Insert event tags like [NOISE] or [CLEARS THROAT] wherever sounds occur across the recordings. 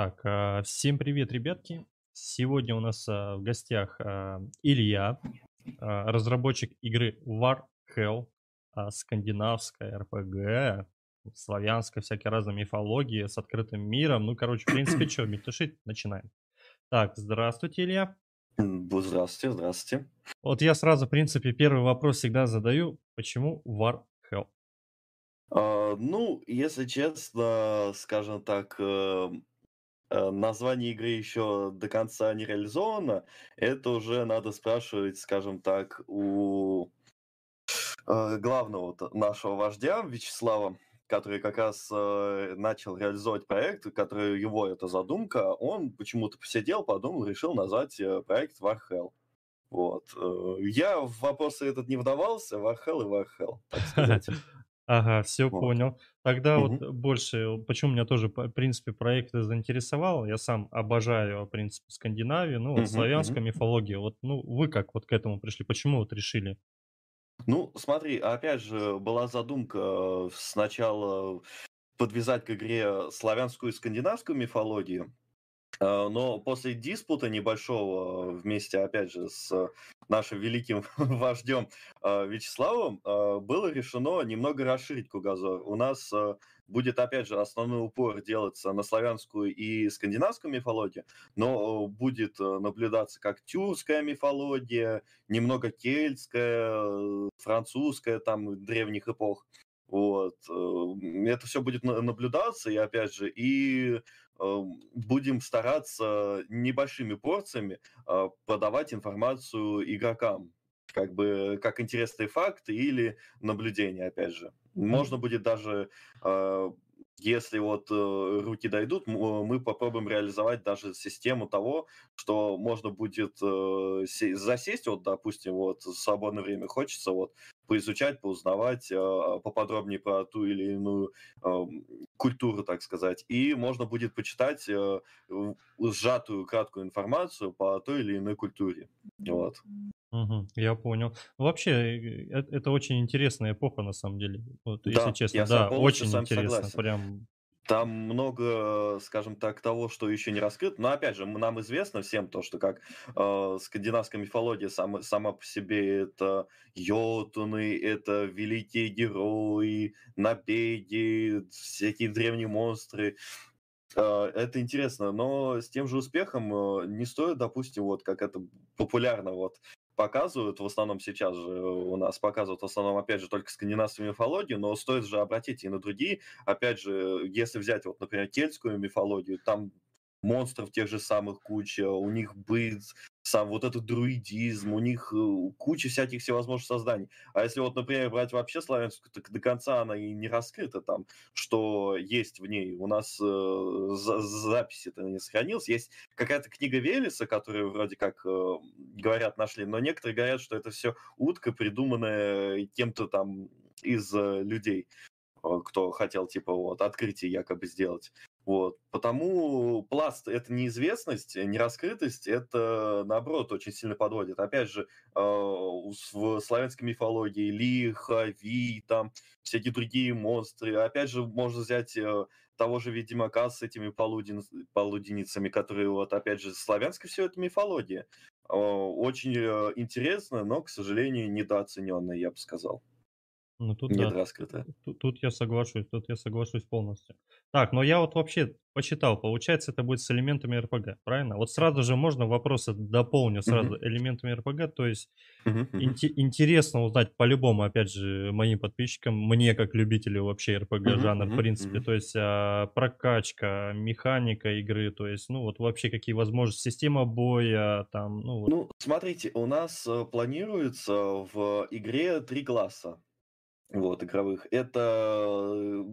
Так, а, всем привет, ребятки. Сегодня у нас а, в гостях а, Илья, разработчик игры War Hell, скандинавская РПГ, славянская, всякие разные мифологии с открытым миром. Ну, короче, в принципе, [CLEARS THROAT] что, мельтешить, начинаем. Так, здравствуйте, Илья. Здравствуйте, здравствуйте. Вот я сразу, в принципе, первый вопрос всегда задаю. Почему War Hell? А, Ну, если честно, скажем так, э, название игры еще до конца не реализовано. Это уже надо спрашивать, скажем так, у э, главного нашего вождя Вячеслава, который как раз э, начал реализовывать проект, который его эта задумка, он почему-то посидел, подумал, решил назвать э, проект Warhell. Вот. э, Я в вопросы этот не вдавался, Warhell и Warhell, так [LAUGHS] сказать. Ага, все Вот. понял. Тогда вот Мгм. больше, почему меня тоже, в принципе, проект заинтересовал. Я сам обожаю, в принципе, Скандинавию, ну вот Мгм. славянская Мгм. мифология. Вот, ну вы как вот к этому пришли? Почему вот решили? Ну, смотри, опять же, была задумка э, сначала подвязать к игре славянскую и скандинавскую мифологию, э, но после диспута небольшого вместе, опять же, с нашим великим [LAUGHS] вождем э, Вячеславом э, было решено немного расширить кругозор. У нас э, будет, опять же, основной упор делаться на славянскую и скандинавскую мифологию, но э, будет э, наблюдаться как тюркская мифология, немного кельтская, э, французская, там, древних эпох. Вот. э, Это все будет на- наблюдаться, и опять же, и э, будем стараться небольшими порциями э, подавать информацию игрокам, как бы как интересные факты или наблюдения, опять же. Можно будет даже, э, если вот э, руки дойдут, э, мы попробуем реализовать даже систему того, что можно будет э, се- засесть, вот, допустим, вот в свободное время хочется вот поизучать, поузнавать э, поподробнее про ту или иную ам, культуру, так сказать, и можно будет почитать э, сжатую краткую информацию по той или иной культуре. Вот. Мгм, я понял. Ну, Вообще, э, э, это очень интересная эпоха, на самом деле. Вот, если Да, честно, я да, полностью с очень вами интересно. согласен. Прям, Там много, скажем так, того, что еще не раскрыто. Но опять же, м- нам известно всем то, что как э, скандинавская мифология сама, сама по себе это йотуны, это великие герои, набеги, всякие древние монстры. Э, Это интересно, но с тем же успехом э, не стоит, допустим, вот как это популярно вот показывают, в основном сейчас же э, у нас показывают в основном, опять же, только скандинавскую мифологию, но стоит же обратить и на другие. Опять же, если взять вот, например, кельтскую мифологию, там монстров тех же самых куча, у них быт, сам вот этот друидизм, у них э, куча всяких всевозможных созданий. А если вот, например, брать вообще славянскую, так до конца она и не раскрыта там, что есть в ней. У нас э, за- записи-то не сохранилось. Есть какая-то книга Велеса, которую вроде как, э, говорят, нашли, но некоторые говорят, что это все утка, придуманная кем-то там из э, людей, э, кто хотел, типа, вот, открытие якобы сделать. Вот. Потому пласт— это неизвестность, э, нераскрытость, это, наоборот, очень сильно подводит. Опять же, э, в славянской мифологии Лиха, Ви, там, всякие другие монстры. Опять же, можно взять э, того же Ведьмака с этими полуден... полуденницами, которые, вот, опять же, славянская все это мифология. Очень интересно, но, к сожалению, недооцененная, я бы сказал. Ну тут да, Недораскрытая. Тут, тут я соглашусь, тут я соглашусь полностью. Так, но я вот вообще посчитал, получается, это будет с элементами РПГ, правильно? Вот сразу же можно вопросы дополню сразу Мгм. элементами РПГ, то есть мгм. инте- интересно узнать по-любому, опять же, моим подписчикам, мне как любителю вообще РПГ Мгм, жанр, в мгм, принципе, то есть а, прокачка, механика игры, то есть, ну вот вообще какие возможности, система боя, там, ну вот. Ну, смотрите, у нас э, планируется в игре три класса, вот, игровых. Это, э,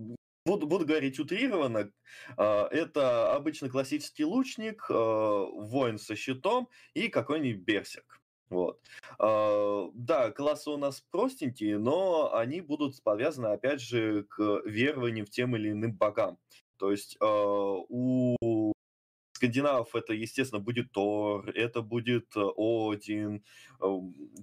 буду, буду говорить утрированно, а, это обычно классический лучник, э, воин со щитом и какой-нибудь берсерк. Вот. А, Да, классы у нас простенькие, но они будут повязаны, опять же, к верованию в тем или иным богам. То есть у скандинавов это, естественно, будет Тор, это будет э, Один, э,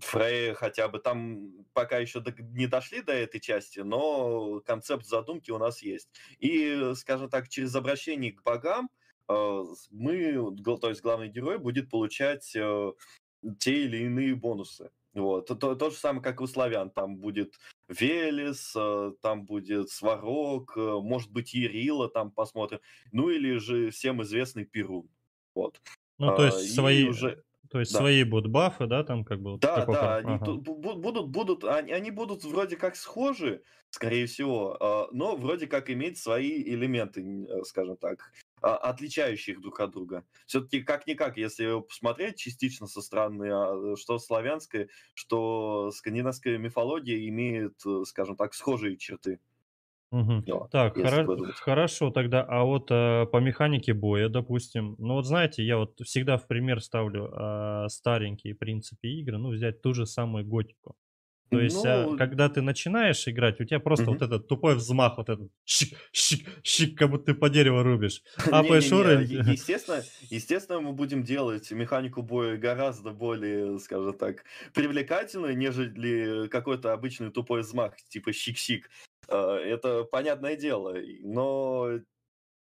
Фрейя хотя бы. Там пока еще не дошли до этой части, но концепт задумки у нас есть. И, скажем так, через обращение к богам э, мы, то есть главный герой будет получать э, те или иные бонусы. Вот. То, то, то же самое, как у славян. Там будет Велес, э, там будет Сварог, может быть, Ерила там посмотрим. Ну или же всем известный Перун. Вот. Ну, то есть свои, уже... То есть да. свои будут бафы, да, там как бы? Да, да, они ага. будут, будут, они, они будут вроде как схожи, скорее всего, а, но вроде как иметь свои элементы, э, скажем так, а, отличающих друг от друга. Все-таки как-никак, если посмотреть частично со стороны, а, что славянская, что скандинавская мифология имеет, э, скажем так, схожие черты. Мгм. Да, Так, хоро- хорошо тогда. А вот э, по механике боя, допустим, ну вот знаете, я вот всегда в пример ставлю э, старенькие, в принципе, игры, ну взять ту же самую готику. То есть, а, Ну, когда ты начинаешь играть, у тебя просто вот этот тупой взмах, вот этот щик, щик, щик, как будто ты по дереву рубишь. [LAUGHS] Апаешь Не-не-не, уровень. естественно, естественно, мы будем делать механику боя гораздо более, скажем так, привлекательной, нежели какой-то обычный тупой взмах, типа щик-щик. А, это понятное дело, но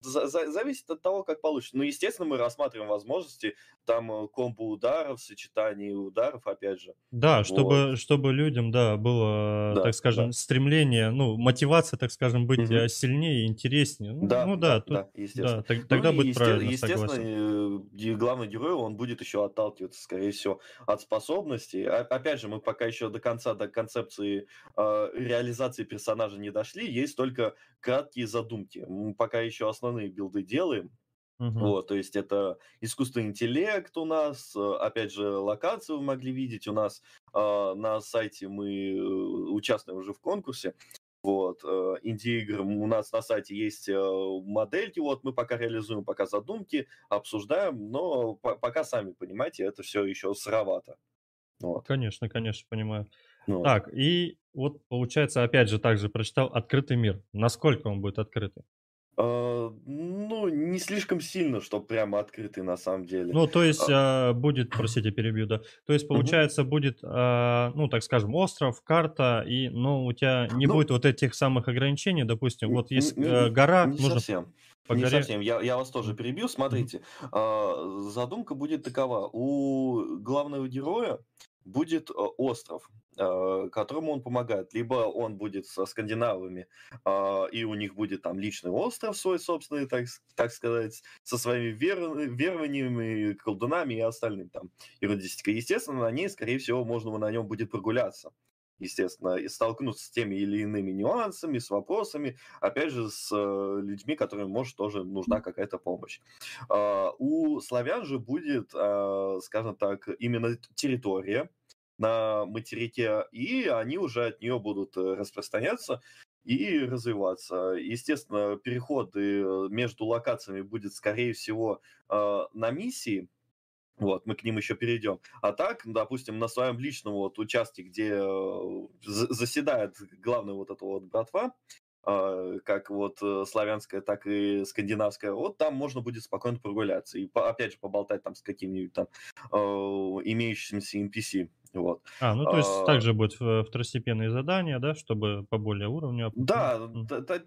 зависит от того, как получится. Ну, естественно, мы рассматриваем возможности, там э, комбо ударов, сочетание ударов, опять же. Да, чтобы, Вот. чтобы людям, да, было, так Да, скажем, да. стремление, ну, мотивация, так скажем, быть э, сильнее, интереснее. Ну, Да, ну да, да, тут, да, да, естественно. так- Ну тогда и будет есте- правильно, естественно, согласен. э, главный герой, он будет еще отталкиваться, скорее всего, от способностей. А- Опять же, мы пока еще до конца, до концепции э, реализации персонажа не дошли, есть только краткие задумки. Мы пока еще основные билды делаем, Мгм. вот, то есть это искусственный интеллект у нас, э, опять же, локацию вы могли видеть у нас э, на сайте, мы э, участвуем уже в конкурсе, вот, э, инди-игр у нас на сайте есть э, модельки, вот мы пока реализуем, пока задумки, обсуждаем, но по- пока сами понимаете, это все еще сыровато. Вот. Конечно, конечно, понимаю. Ну, вот. Так, и вот получается, опять же, также прочитал открытый мир. Насколько он будет открытый? А, ну, не слишком сильно, что прямо открытый на самом деле. Ну, то есть а, будет, простите, перебью, да. То есть получается будет, а, ну, так скажем, остров, карта, и, но у тебя не Ну, будет вот этих самых ограничений. Допустим, вот есть э, гора, не нужно совсем. по Не горе. совсем. Я, я вас тоже перебью. Смотрите, а, задумка будет такова. У главного героя будет э, остров, э, которому он помогает. Либо он будет со скандинавами, а, и у них будет там личный остров свой собственный, так, так сказать, со своими вер- верованиями, колдунами и остальным там ерундистикой. Естественно, на ней, скорее всего, можно на нем будет прогуляться естественно, и столкнуться с теми или иными нюансами, с вопросами, опять же, с э, людьми, которым, может, тоже нужна какая-то помощь. А, у славян же будет, а, скажем так, именно территория на материке, и они уже от нее будут э, распространяться и развиваться. Естественно, переходы э, между локациями будет, скорее всего, на миссии, вот, мы к ним еще перейдем. А так, допустим, на своем личном вот участке, где э, за- заседает главный вот это вот братва, а, как вот э, славянская, так и скандинавская, вот там можно будет спокойно прогуляться и, опять же, поболтать там с какими-нибудь там э, имеющимися NPC. Вот. А, ну то есть А, также будут э, второстепенные задания, да, чтобы по более уровню. Да,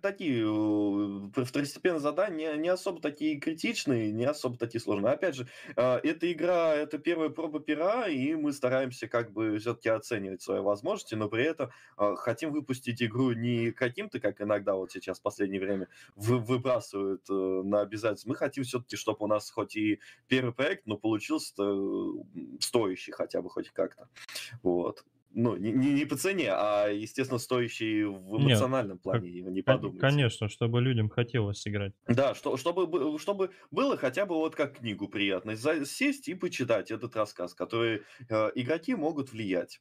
такие э, второстепенные задания не, особо такие критичные, не особо такие сложные. Опять же, э, эта игра, это первая проба пера, и мы стараемся как бы все-таки оценивать свои возможности, но при этом э, хотим выпустить игру не каким-то, как иногда вот сейчас в последнее время вы- выбрасывают э, на обязательство. Мы хотим все-таки, чтобы у нас хоть и первый проект, но получился стоящий хотя бы хоть как-то. Вот. Ну, не, не, не по цене, а, естественно, стоящий в Нет, эмоциональном как- плане, не кон- подумайте. конечно, чтобы людям хотелось играть. Да, что, чтобы, бы- чтобы было хотя бы вот как книгу приятно, сесть и почитать этот рассказ, который э, игроки могут влиять.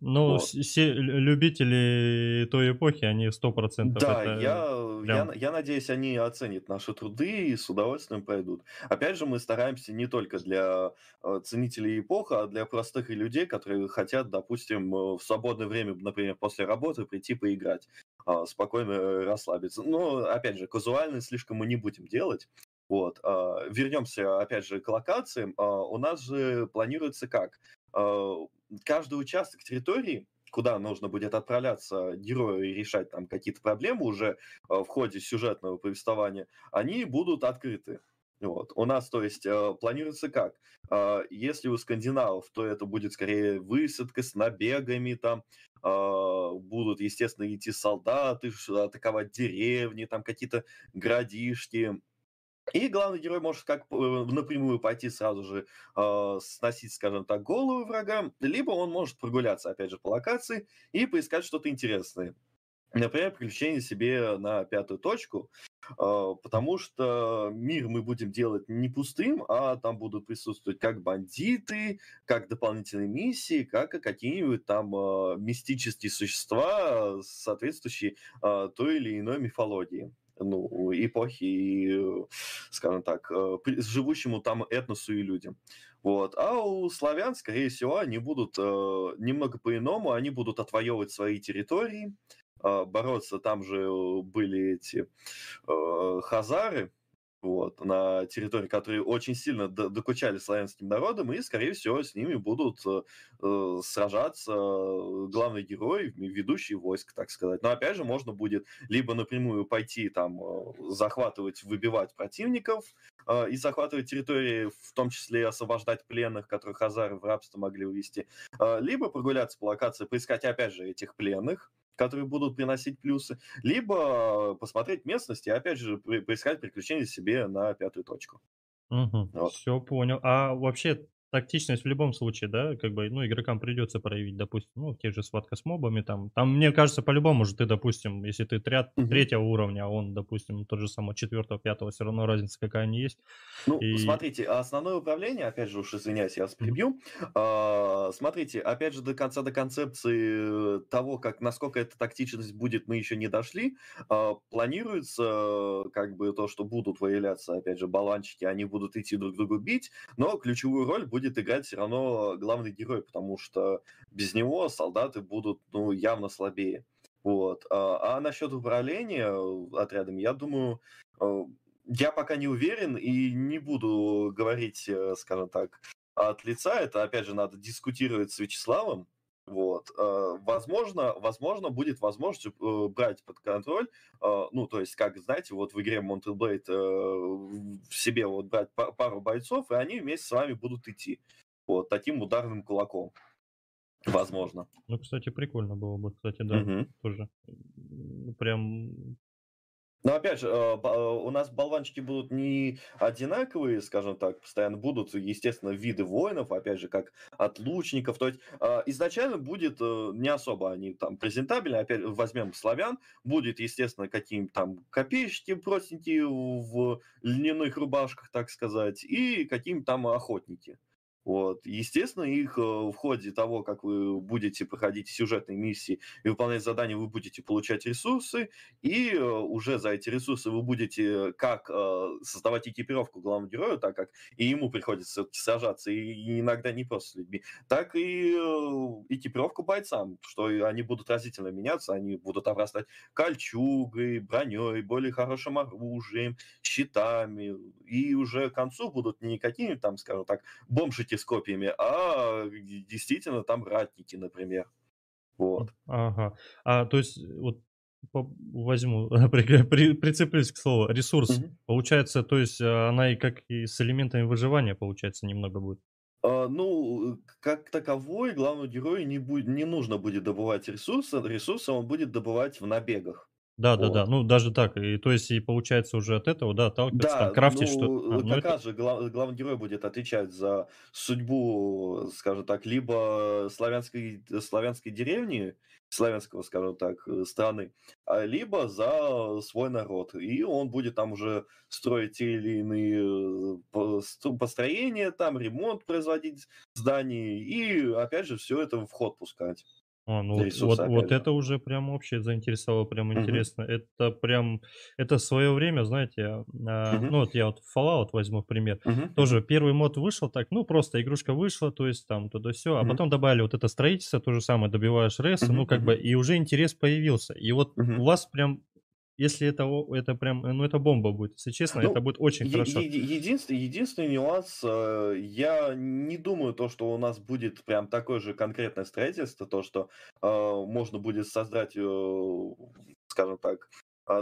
Ну, Вот. все лю- любители той эпохи, они сто процентов Да, это я, я, прям... я надеюсь, они оценят наши труды и с удовольствием пройдут. Опять же, мы стараемся не только для э, ценителей эпохи, а для простых людей, которые хотят, допустим, э, в свободное время, например, после работы прийти поиграть, а, спокойно э, расслабиться. Но, опять же, казуально слишком мы не будем делать. Вот. а, Вернемся, опять же, к локациям. А, У нас же планируется как? Каждый участок территории куда нужно будет отправляться герою и решать там какие-то проблемы уже э, в ходе сюжетного повествования, они будут открыты. Вот. У нас, то есть, э, планируется как? Э, если у скандинавов, то это будет скорее высадка с набегами, там будут, естественно, идти солдаты, атаковать деревни, там какие-то городишки. И главный герой может как э, напрямую пойти сразу же э, сносить, скажем так, голову врага, либо он может прогуляться, опять же, по локации и поискать что-то интересное. Например, приключение себе на пятую точку, а, потому что мир мы будем делать не пустым, а там будут присутствовать как бандиты, как дополнительные миссии, как и какие-нибудь там а, мистические существа, соответствующие а, той или иной мифологии ну, эпохи, и, скажем так, живущему там этносу и людям. Вот. А у славян, скорее всего, они будут э, немного по-иному, они будут отвоевывать свои территории, а, бороться. Там же э, были эти э, хазары, вот, на территории, которые очень сильно докучали славянским народам, и, скорее всего, с ними будут э, э сражаться главный герой, ведущий войск, так сказать. Но, опять же, можно будет либо напрямую пойти там захватывать, выбивать противников э, и захватывать территории, в том числе освобождать пленных, которых хазары в рабство могли увести, э, либо прогуляться по локации, поискать, опять же, этих пленных, которые будут приносить плюсы, либо посмотреть местность и, опять же, поискать приключения себе на пятую точку. Угу. Вот. Все понял. А вообще тактичность в любом случае, да, как бы, ну, игрокам придется проявить, допустим, ну, в тех же схватка с мобами, там, там, мне кажется, по-любому же ты, допустим, если ты тряд угу. третьего уровня, а он, допустим, тот же самый четвертого, пятого, все равно разница какая не есть. Ну, и... смотрите, основное управление, опять же, уж извиняюсь, я вас прибью, а, смотрите, опять же, до конца, до концепции того, как, насколько эта тактичность будет, мы еще не дошли, а, планируется, как бы, то, что будут выявляться, опять же, баланчики, они будут идти друг друга бить, но ключевую роль будет будет играть все равно главный герой, потому что без него солдаты будут ну, явно слабее. Вот. А, а насчет управления э, отрядами, я думаю, э, я пока не уверен и не буду говорить, э, скажем так, от лица. Это, опять же, надо дискутировать с Вячеславом. Вот. Возможно, возможно, будет возможность брать под контроль, ну, то есть, как, знаете, вот в игре Mountain Blade в себе вот брать пару бойцов, и они вместе с вами будут идти. Вот, таким ударным кулаком. Возможно. Ну, кстати, прикольно было бы, кстати, да, угу. тоже. Прям но опять же, э, э, у нас болванчики будут не одинаковые, скажем так, постоянно будут, естественно, виды воинов, опять же, как от лучников. То есть э, изначально будет не особо они там презентабельны. Опять возьмем славян, будет, естественно, какие-нибудь там копейщики простенькие в льняных рубашках, так сказать, и какие-нибудь там охотники. Вот. Естественно, их э, в ходе того, как вы будете проходить сюжетные миссии и выполнять задания, вы будете получать ресурсы, и э, уже за эти ресурсы вы будете как э, создавать экипировку главному герою, так как и ему приходится сражаться, и иногда не просто с людьми, так и экипировку бойцам, что они будут разительно меняться, они будут обрастать кольчугой, броней, более хорошим оружием, щитами, и уже к концу будут не какие-нибудь там, скажем так, бомжи с копьями, а действительно там ратники, например. Вот. Ага. А то есть вот возьму, [LAUGHS] при, при, прицеплюсь к слову, ресурс. Угу. Получается, то есть а, она и как и с элементами выживания, получается, немного будет. А, ну, как таковой, главному герою не, будет, не нужно будет добывать ресурсы, ресурсы он будет добывать в набегах. Да, да, да. Ну, даже так. И то есть, и получается уже от этого, да, отталкиваться, там, Да, крафтить что ну, А, ну как это... раз же глав- главный герой будет отвечать за судьбу, скажем так, либо славянской, славянской деревни, славянского, скажем так, э, страны, а либо за свой народ. И он будет там уже строить те или иные э, построения, там ремонт производить зданий, и опять же все это в ход пускать. А, ну вот, вот, вот это уже прям вообще заинтересовало, прям Мгм. интересно. Это прям, это свое время, знаете, а, ну вот я вот Fallout возьму в пример. Мгм. Тоже первый мод вышел так, ну просто игрушка вышла, то есть там туда все, а потом добавили вот это строительство, то же самое, добиваешь рейсы, ну как бы, и уже интерес появился. И вот у вас прям если это, это прям, ну это бомба будет, если честно, ну, это будет очень е- хорошо. Е- единственный, единственный нюанс, э, я не думаю то, что у нас будет прям такое же конкретное строительство, то, что э, можно будет создать, э, скажем так,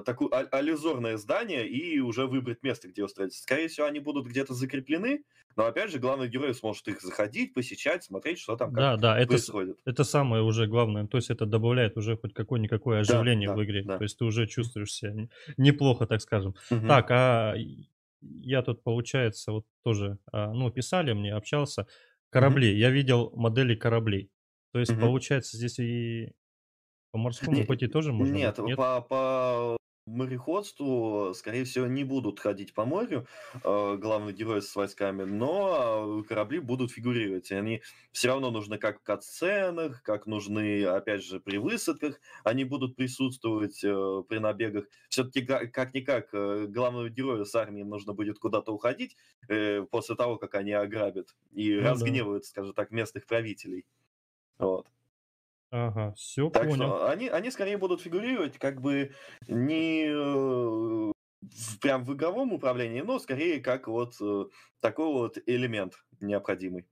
такое а- аллюзорное здание и уже выбрать место, где устроиться. Скорее всего, они будут где-то закреплены, но опять же, главный герой сможет их заходить, посещать, смотреть, что там Да, как да, это, происходит. это самое уже главное. То есть это добавляет уже хоть какое-никакое Да, оживление в да, игре. да. То есть ты уже чувствуешь себя неплохо, так скажем. Мгм. Так, а я тут, получается, вот тоже, а, ну, писали мне, общался. Корабли. Я видел модели кораблей. То есть, Мгм. получается, здесь и по морскому пути тоже можно Нет? Нет? по, по мореходству, скорее всего, не будут ходить по морю э, главный герой с войсками, но корабли будут фигурировать. И они все равно нужны как в кат-сценах, как нужны, опять же, при высадках. Они будут присутствовать э, при набегах. Все-таки как-никак э, главного героя с армией нужно будет куда-то уходить э, после того, как они ограбят и Ну да. разгневают, скажем так, местных правителей. Вот. Ага, все Так понял. что они, они скорее будут фигурировать как бы не э, в- прям в игровом управлении, но скорее как вот э, такой вот элемент необходимый.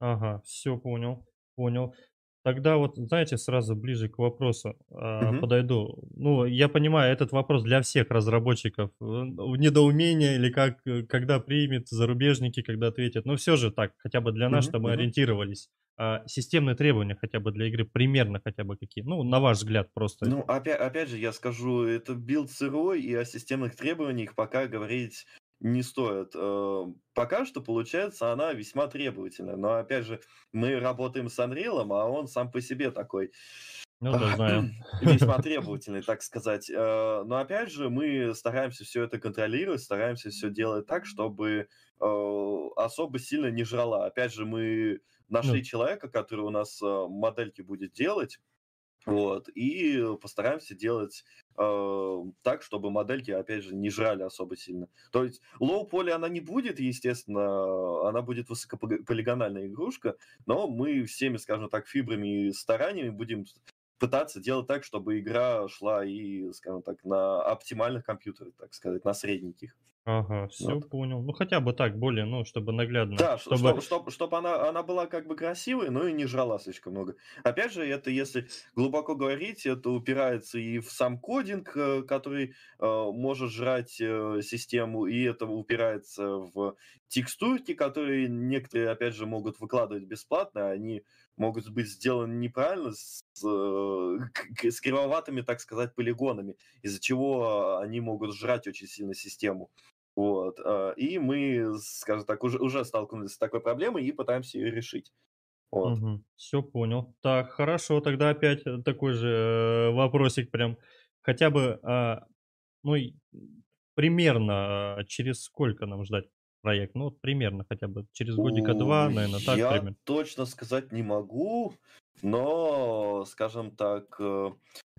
Ага, все понял, понял. Тогда вот, знаете, сразу ближе к вопросу а, Мгм. подойду. Ну, я понимаю, этот вопрос для всех разработчиков. э, недоумение или как, э, когда примет зарубежники, когда ответят. Но все же так, хотя бы для нас, Мгм, чтобы мгм. ориентировались. А, системные требования хотя бы для игры примерно хотя бы какие? Ну, на ваш взгляд просто. Ну, опять, опять же, я скажу, это build сырой, и о системных требованиях пока говорить не стоит. Э, Пока что, получается, она весьма требовательная. Но, опять же, мы работаем с Unreal, а он сам по себе такой Ну да, знаю. [CLEARS THROAT] весьма требовательный, так сказать. Э, Но опять же, мы стараемся все это контролировать, стараемся все делать так, чтобы э, особо сильно не жрала. Опять же, мы нашли Ну, человека, который у нас модельки будет делать, вот, и постараемся делать э, так, чтобы модельки, опять же, не жрали особо сильно. То есть low poly она не будет, естественно, она будет высокополигональная игрушка, но мы всеми, скажем так, фибрами и стараниями будем пытаться делать так, чтобы игра шла и, скажем так, на оптимальных компьютерах, так сказать, на средненьких. ага, все Вот. понял. Ну, хотя бы так, более, ну, чтобы наглядно. Да, ш- Чтобы... чтобы, чтобы, она, она была как бы красивой, но и не жрала слишком много. Опять же, это если глубоко говорить, это упирается и в сам кодинг, э, который э, может жрать э, систему, и это упирается в текстурки, которые некоторые, опять же, могут выкладывать бесплатно, а они могут быть сделаны неправильно, с, э, [LAUGHS] с кривоватыми, так сказать, полигонами, из-за чего они могут жрать очень сильно систему. Вот. э, И мы, скажем так, уже, уже столкнулись с такой проблемой и пытаемся ее решить. Вот. Все понял. Так, хорошо, тогда опять э, такой же э, вопросик прям. Хотя бы, а, ну, примерно а, через сколько нам ждать проект? Ну, вот примерно хотя бы через годика два, наверное, так Я примерно. точно сказать не могу, но, скажем так, э,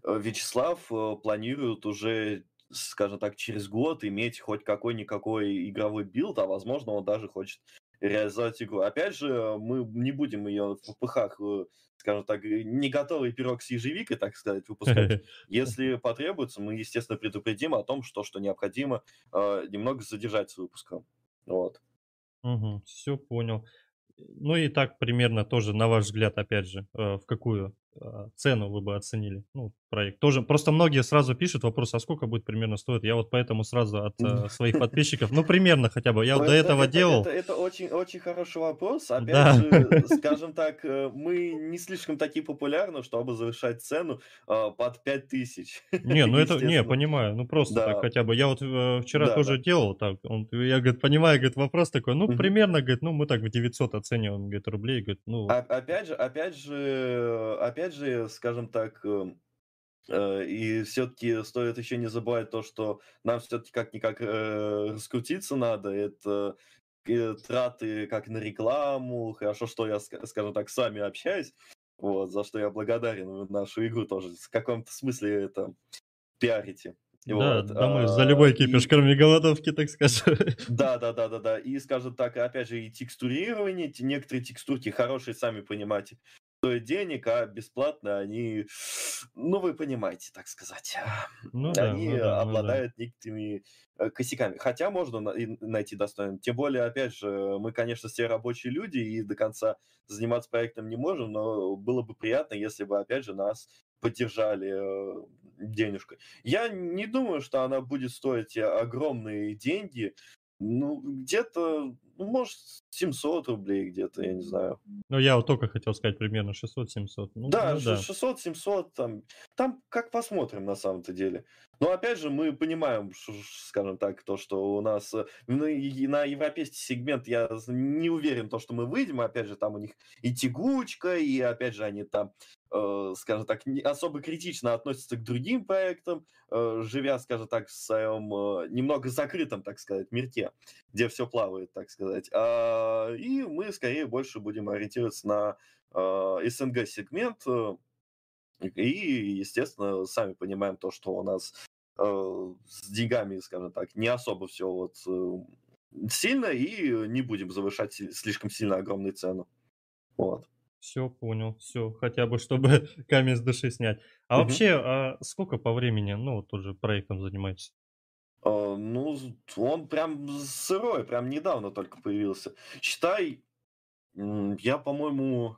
э, Вячеслав э, планирует уже, скажем так, через год иметь хоть какой-никакой игровой build, а возможно, он даже хочет реализовать игру. Опять же, мы не будем ее в э, скажем так, не готовый пирог с ежевикой, так сказать, выпускать. [LAUGHS] Если потребуется, мы, естественно, предупредим о том, что, что необходимо э, немного задержать с выпуском. Вот. Все понял. Ну и так примерно тоже, на ваш взгляд, опять же, э, в какую цену вы бы оценили ну, проект? Тоже просто многие сразу пишут вопрос, а сколько будет примерно стоить? Я вот поэтому сразу от э, своих подписчиков, ну примерно хотя бы, я вот Ну, до это, этого это, делал. это, это очень, очень хороший вопрос. Опять Да. же, [LAUGHS] скажем так, э, мы не слишком такие популярны, чтобы завышать цену э, под 5000. [LAUGHS] Не, ну это, не, понимаю, ну просто так Да, хотя бы. Я вот э, вчера да, тоже да. делал так, он, я, говорит, понимаю, говорит, вопрос такой, ну примерно, говорит, ну мы так в 900 оцениваем, говорит, рублей, говорит, ну, А- Опять же, опять же, опять же, скажем так, э, э, и все-таки стоит еще не забывать то, что нам все-таки как-никак э, раскрутиться надо. Это э, траты как на рекламу. Хорошо, что я, ска- скажем так, с вами общаюсь. Вот, за что я благодарен. Нашу игру тоже в каком-то смысле это пиарите. да, Вот. да мы за а, любой и- кипиш, кроме голодовки, так скажем. [LAUGHS] да, да, да, да, да. И, скажем так, опять же, и текстурирование, те- некоторые текстурки хорошие, сами понимаете, денег, а бесплатно они, ну, вы понимаете, так сказать, Ну да, они ну да, ну да. обладают некоторыми э, косяками. Хотя можно найти достойно. Тем более, опять же, мы, конечно, все рабочие люди и до конца заниматься проектом не можем, но было бы приятно, если бы, опять же, нас поддержали э, денежкой. Я не думаю, что она будет стоить огромные деньги. Ну, где-то, ну, может, 700 рублей где-то, я не знаю. Ну, я вот только хотел сказать примерно 600-700. Ну, Да, ну да. 600-700, там, там как посмотрим на самом-то деле. Но опять же, мы понимаем, скажем так, то, что у нас э, на, на европейский сегмент я не уверен, то, что мы выйдем. Опять же, там у них и тягучка, и опять же, они там, э, скажем так, не особо критично относятся к другим проектам, э, живя, скажем так, в своем немного закрытом, так сказать, мирке, где все плавает, так сказать. А, и мы скорее больше будем ориентироваться на СНГ-сегмент, и, естественно, сами понимаем то, что у нас с деньгами, скажем так, не особо все вот э, сильно, и не будем завышать слишком сильно огромную цену. Вот. Все понял, все, хотя бы чтобы [LAUGHS] камень с души снять. А Мгм. вообще, а сколько по времени, ну, вот тоже проектом занимаетесь? Э, Ну, он прям сырой, прям недавно только появился. Считай, я, по-моему,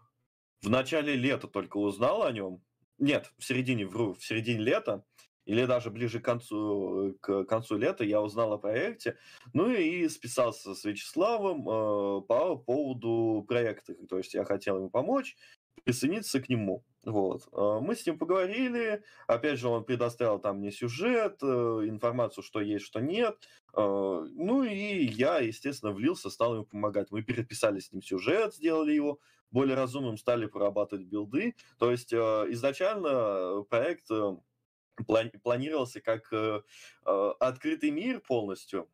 в начале лета только узнал о нем. Нет, в середине, вру, в середине лета, или даже ближе к концу, э, к концу лета я узнал о проекте. Ну и списался с Вячеславом э, по поводу проекта. То есть я хотел ему помочь, присоединиться к нему. Вот. Э, Мы с ним поговорили, Опять же, он предоставил там мне сюжет, э, информацию, что есть, что нет. Ну и я, естественно, влился, стал ему помогать. Мы переписали с ним сюжет, сделали его более разумным, стали прорабатывать билды. То есть изначально проект плани- планировался как э, э, открытый мир полностью,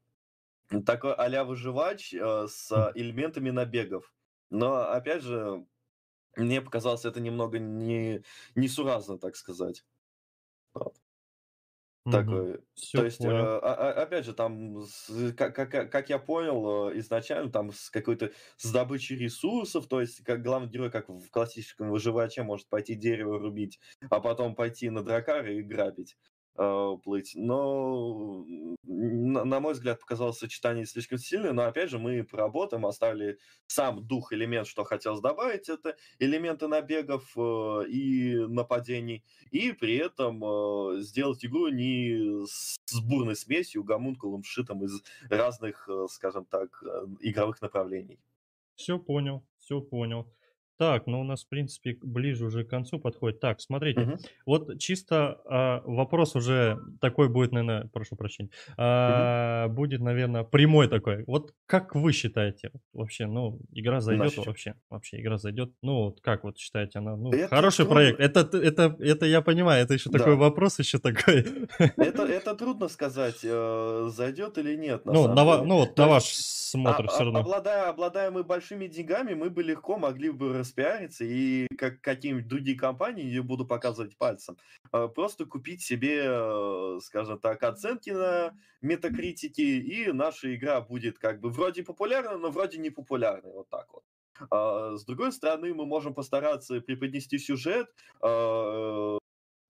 такой а-ля выживач э, с элементами набегов. Но, опять же, мне показалось это немного не, несуразно, так сказать. Такой. Все То есть, э, понял. а- а- опять же, там, как, как- как я понял, э, изначально там с какой-то с добычей ресурсов, то есть, как главный герой, как в классическом выживаче, может пойти дерево рубить, а потом пойти на дракары и грабить, плыть. Но, на, мой взгляд, показалось сочетание слишком сильное, но, опять же, мы поработаем, оставили сам дух, элемент, что хотелось добавить, это элементы набегов э, и нападений, и при этом э, сделать игру не с бурной смесью, гомункулом, сшитым из разных, э, скажем так, э, игровых направлений. Все понял, все понял. Так, ну у нас, в принципе, ближе уже к концу подходит. Так, смотрите, Мгм. вот чисто а, вопрос уже такой будет, наверное, прошу прощения, а, будет, наверное, прямой такой. Вот как вы считаете вообще, ну, игра зайдет Значит. вообще? Вообще игра зайдет? Ну, вот как вот считаете она? Ну, Это хороший трудно. проект. Это, это, это я понимаю, это еще такой Да. вопрос еще такой. Это, [LAUGHS] это трудно сказать, э, зайдет или нет, на Ну, на, ну вот на ваш смотр а- все а- равно. обладая, обладая мы большими деньгами, мы бы легко могли бы распиариться и как какие-нибудь другие компании, не буду показывать пальцем, э, просто купить себе, э, скажем так, оценки на метакритике, и наша игра будет как бы вроде популярна, но вроде не популярной, вот так вот. А, С другой стороны, мы можем постараться преподнести сюжет, э,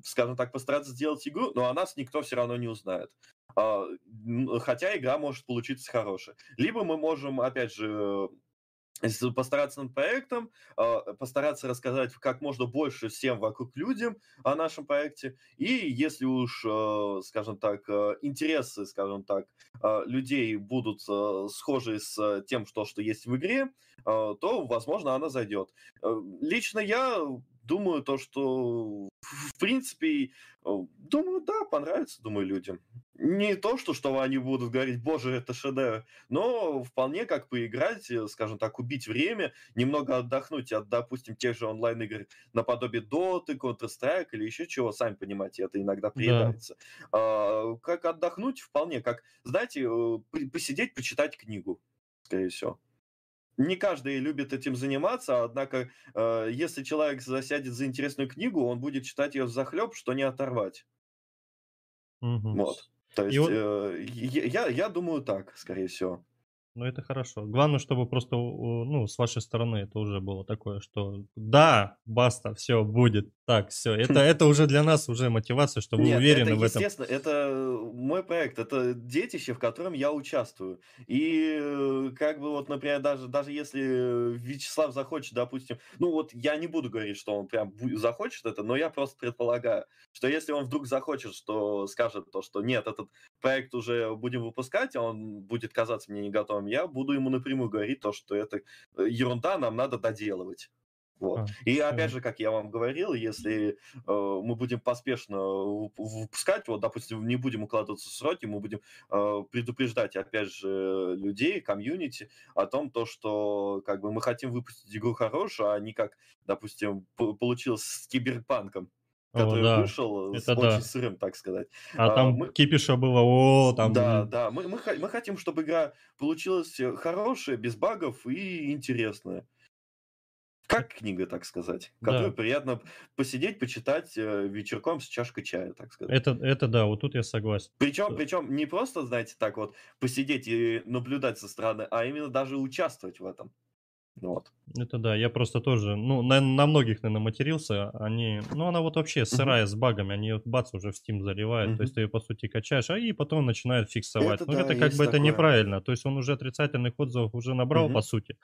скажем так, постараться сделать игру, но о нас никто все равно не узнает. А, Хотя игра может получиться хорошая. Либо мы можем, опять же, с- постараться над проектом, а, постараться рассказать как можно больше всем вокруг людям о нашем проекте. И если уж, э, скажем так, э, интересы, скажем так, э, людей будут э, схожи с тем, что, что есть в игре, э, то, возможно, она зайдет. Э, Лично я думаю то, что в принципе, думаю, да, понравится, думаю, людям. Не то, что, что они будут говорить, боже, это шедевр, но вполне как поиграть, э, скажем так, убить время, немного отдохнуть от, допустим, тех же онлайн-игр наподобие Доты, Counter-Strike или еще чего, сами понимаете, это иногда приедается. А, как отдохнуть вполне, как, знаете, э, посидеть, почитать книгу, скорее всего. Не каждый любит этим заниматься, однако, э, если человек засядет за интересную книгу, он будет читать ее захлеб, что не оторвать. Мгм. Вот. То есть вот- э, я- я думаю так, скорее всего. Ну, это хорошо. Главное, чтобы просто, ну, с вашей стороны это уже было такое, что да, баста, все будет, так, все. Это, [LAUGHS] это уже для нас уже мотивация, что вы Нет, уверены это, в этом. естественно, это мой проект, это детище, в котором я участвую. И э, как бы вот, например, даже, даже если Вячеслав захочет, допустим, ну вот я не буду говорить, что он прям захочет это, но я просто предполагаю, что если он вдруг захочет, что скажет то, что нет, этот проект уже будем выпускать, а он будет казаться мне не готовым, я буду ему напрямую говорить то, что это э, ерунда, нам надо доделывать. Вот. А, и опять же, как я вам говорил, если э, мы будем поспешно выпускать, вот, допустим, не будем укладываться в сроки, мы будем э, предупреждать, опять же, людей, комьюнити о том, то, что как бы мы хотим выпустить игру хорошую, а не как, допустим, получилось с киберпанком который да. вышел с Это очень да. сырым, так сказать. А А, там мы, кипиша было, о, там... да, да, мы, мы, мы хотим, чтобы игра получилась хорошая, без багов и интересная. Как книга, так сказать, которую Да, приятно посидеть, почитать э, вечерком с чашкой чая, так сказать. это, это да, вот тут я согласен. Причем, причем не просто, знаете, так вот посидеть и наблюдать со стороны, а именно даже участвовать в этом. Вот. Это да, я просто тоже, ну, на, на многих, наверное, матерился, они, ну, она вот вообще сырая с багами, они ее бац уже в Steam заливают, то есть ты ее, по сути, качаешь, а и потом начинают фиксовать. Это Ну, да, это как бы это такое. неправильно, то есть он уже отрицательных отзывов уже набрал, по Мгм. сути,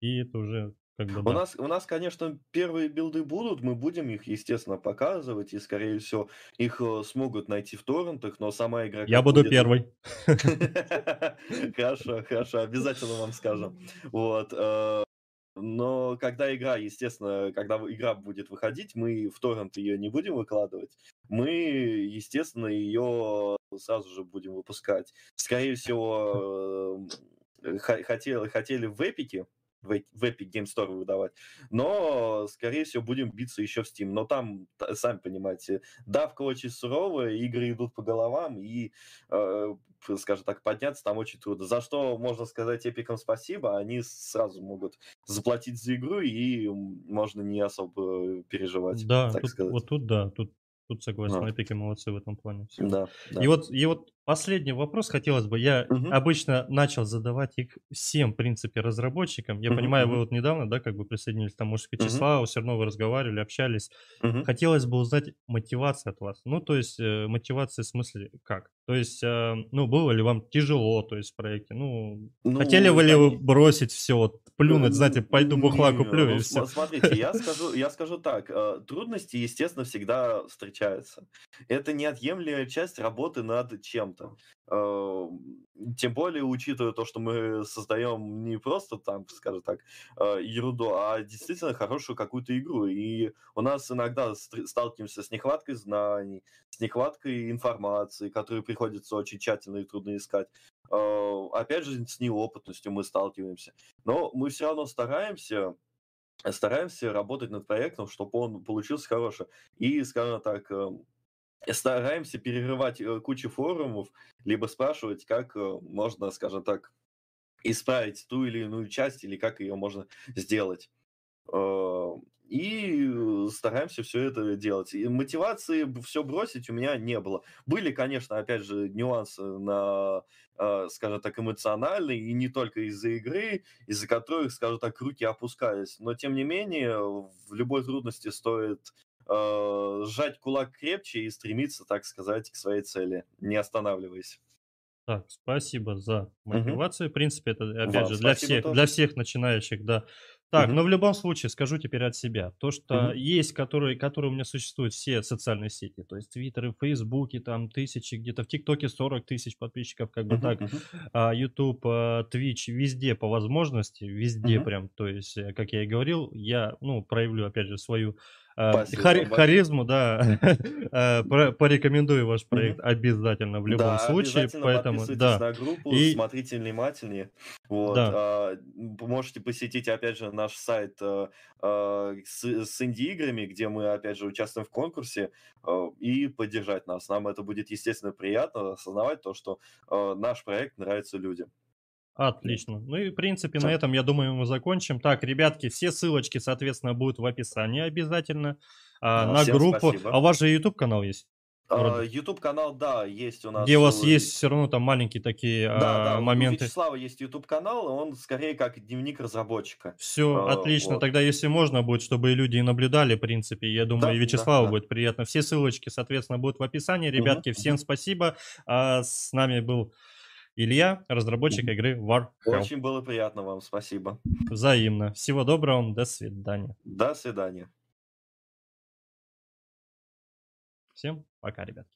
и это уже как бы У да. нас, у нас, конечно, первые билды будут, мы будем их, естественно, показывать, и, скорее всего, их э, смогут найти в торрентах, но сама игра Я буду будет... первый. [LAUGHS] Хорошо, хорошо, обязательно вам скажем. Вот. э, Но когда игра, естественно, когда игра будет выходить, мы в торрент ее не будем выкладывать. Мы, естественно, ее сразу же будем выпускать. Скорее всего, [LAUGHS] э, хотели, хотели в эпике, в, Epic Game Store выдавать, но, скорее всего, будем биться еще в Steam. Но там, сами понимаете, давка очень суровая, игры идут по головам, и, э, скажем так, подняться там очень трудно. За что можно сказать эпикам спасибо, они сразу могут заплатить за игру, и можно не особо переживать, Да, так тут, сказать. вот тут да, тут, тут согласен, Ну, эпики молодцы в этом плане всегда. да, И да. вот, и вот последний вопрос хотелось бы. Я Мгм, обычно начал задавать их всем, в принципе, разработчикам. Я мгм, понимаю, вы мгм, вот недавно, да, как бы присоединились, там, к мгм, Вячеславу, все равно вы разговаривали, общались. мгм. Хотелось бы узнать мотивацию от вас. Ну, то есть, э, мотивация в смысле как? То есть, э, ну, было ли вам тяжело, то есть, в проекте? Ну, хотели Ну, бы ли вы коне- бросить все, вот, плюнуть, знаете, пойду бухла куплю ну и все? смотрите, я скажу, я скажу так, э, трудности, естественно, всегда встречаются. Это неотъемлемая часть работы над чем-то. Э, Тем более, учитывая то, что мы создаем не просто там, скажем так, э, ерунду, а действительно хорошую какую-то игру. И у нас иногда сталкиваемся с нехваткой знаний, с нехваткой информации, которую приходится очень тщательно и трудно искать. Э, Опять же, с неопытностью мы сталкиваемся. Но мы все равно стараемся, стараемся работать над проектом, чтобы он получился хороший. И, скажем так, э, стараемся перерывать э, кучу форумов, либо спрашивать, как э, можно, скажем так, исправить ту или иную часть, или как ее можно сделать. Э, И э, стараемся все это делать. И мотивации все бросить у меня не было. Были, конечно, опять же, нюансы на, э, скажем так, эмоциональные, и не только из-за игры, из-за которых, скажем так, руки опускались. Но, тем не менее, в любой трудности стоит э, сжать кулак крепче и стремиться, так сказать, к своей цели, не останавливаясь. Так, спасибо за мотивацию. В принципе, это, опять Вам же, для всех, для тоже. всех начинающих, да. Так, Мгм. но в любом случае скажу теперь от себя. То, что Мгм. есть, которые, которые у меня существуют все социальные сети, то есть Твиттер, Фейсбуке, там тысячи, где-то в ТикТоке 40 тысяч подписчиков, как бы Мгм. так, а, YouTube, а, Twitch, везде по возможности, везде Мгм. прям, то есть, э, как я и говорил, я, ну, проявлю, опять же, свою Спасибо большое. харизму, да, [LAUGHS] про- порекомендую ваш проект обязательно в любом Да, случае, поэтому, да. на группу, И смотрите внимательнее. Вот, да, а, можете посетить, опять же, наш сайт а, а, с, с инди-играми, где мы, опять же, участвуем в конкурсе, а, и поддержать нас. Нам это будет, естественно, приятно осознавать то, что а, наш проект нравится людям. Отлично. Ну и, в принципе, на этом, я думаю, мы закончим. Так, ребятки, все ссылочки, соответственно, будут в описании обязательно. а, Да, на группу. спасибо. А у вас же YouTube канал есть? А, YouTube канал, да, есть у нас. Где у вас есть все равно там маленькие такие да, да, а, моменты. У Вячеслава есть YouTube канал, он скорее как дневник разработчика. Все, а, отлично. Вот. Тогда, если можно будет, чтобы люди наблюдали, в принципе, я думаю, да, и Вячеславу да, да. будет приятно. Все ссылочки, соответственно, будут в описании. Ребятки, угу. всем спасибо. А, с нами был Илья, разработчик игры War Hell. Очень было приятно вам, спасибо. Взаимно. Всего доброго, до свидания. До свидания. Всем пока, ребят.